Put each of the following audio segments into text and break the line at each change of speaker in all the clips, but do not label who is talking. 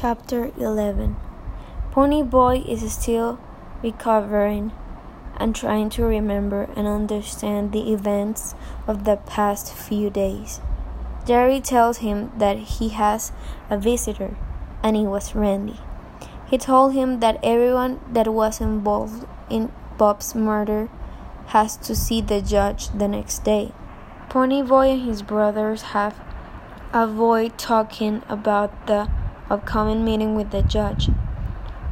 Chapter 11 Ponyboy is still recovering and trying to remember and understand the events of the past few days. Darry tells him that he has a visitor, and it was Randy. He told him that everyone that was involved in Bob's murder has to see the judge the next day. Ponyboy and his brothers have avoid talking about the upcoming meeting with the judge.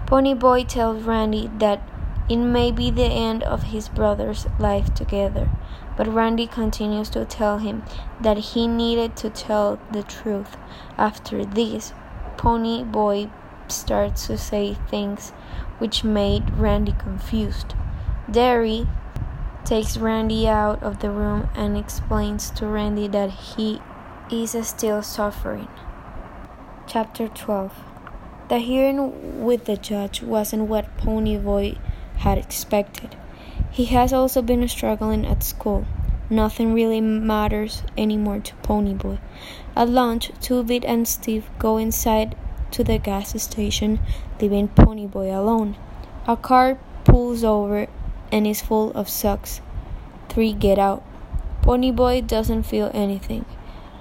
Ponyboy tells Randy that it may be the end of his brother's life together, but Randy continues to tell him that he needed to tell the truth. After this, Ponyboy starts to say things which made Randy confused. Darry takes Randy out of the room and explains to Randy that he is still suffering. Chapter 12 The hearing with the judge wasn't what Ponyboy had expected. He has also been struggling at school. Nothing really matters anymore to Ponyboy. At lunch, Two-Bit and Steve go inside to the gas station, leaving Ponyboy alone. A car pulls over and is full of Socs. Three get out. Ponyboy doesn't feel anything.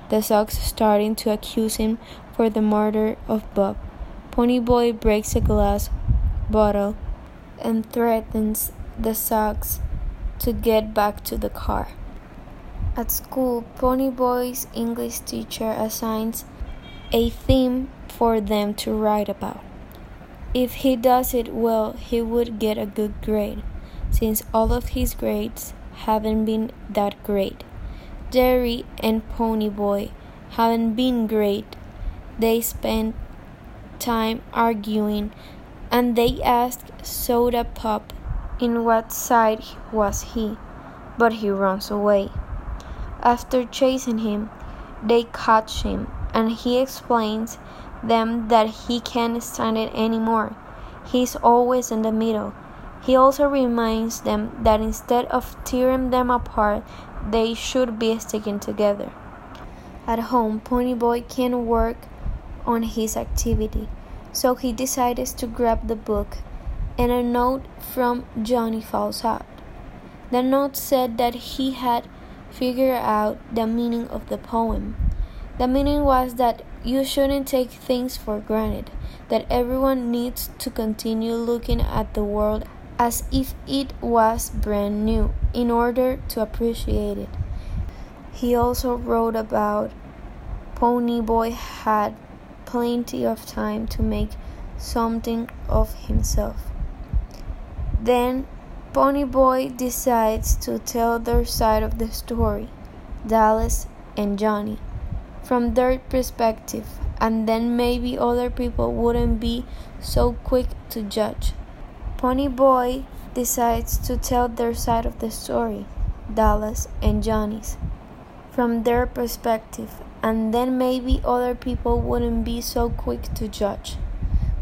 The Socs starting to accuse him for the murder of Bob. Ponyboy breaks a glass bottle and threatens the Socs to get back to the car. At school, Ponyboy's English teacher assigns a theme for them to write about. If he does it well, he would get a good grade, since all of his grades haven't been that great. Darry and Ponyboy haven't been great. They spent time arguing and they asked Sodapop in what side was he, but he runs away. After chasing him, they catch him and he explains them that he can't stand it anymore. He's always in the middle. He also reminds them that instead of tearing them apart, they should be sticking together. At home, Ponyboy can work on his activity, so he decides to grab the book, and a note from Johnny falls out. The note said that he had figured out the meaning of the poem. The meaning was that you shouldn't take things for granted, that everyone needs to continue looking at the world as if it was brand new in order to appreciate it. He also wrote about Ponyboy had plenty of time to make something of himself. Then Ponyboy decides to tell their side of the story, Dallas and Johnny, from their perspective, and then maybe other people wouldn't be so quick to judge. Ponyboy decides to tell their side of the story, Dallas and Johnny's, from their perspective, and then maybe other people wouldn't be so quick to judge.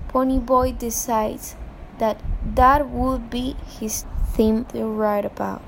Ponyboy decides that that would be his theme to write about.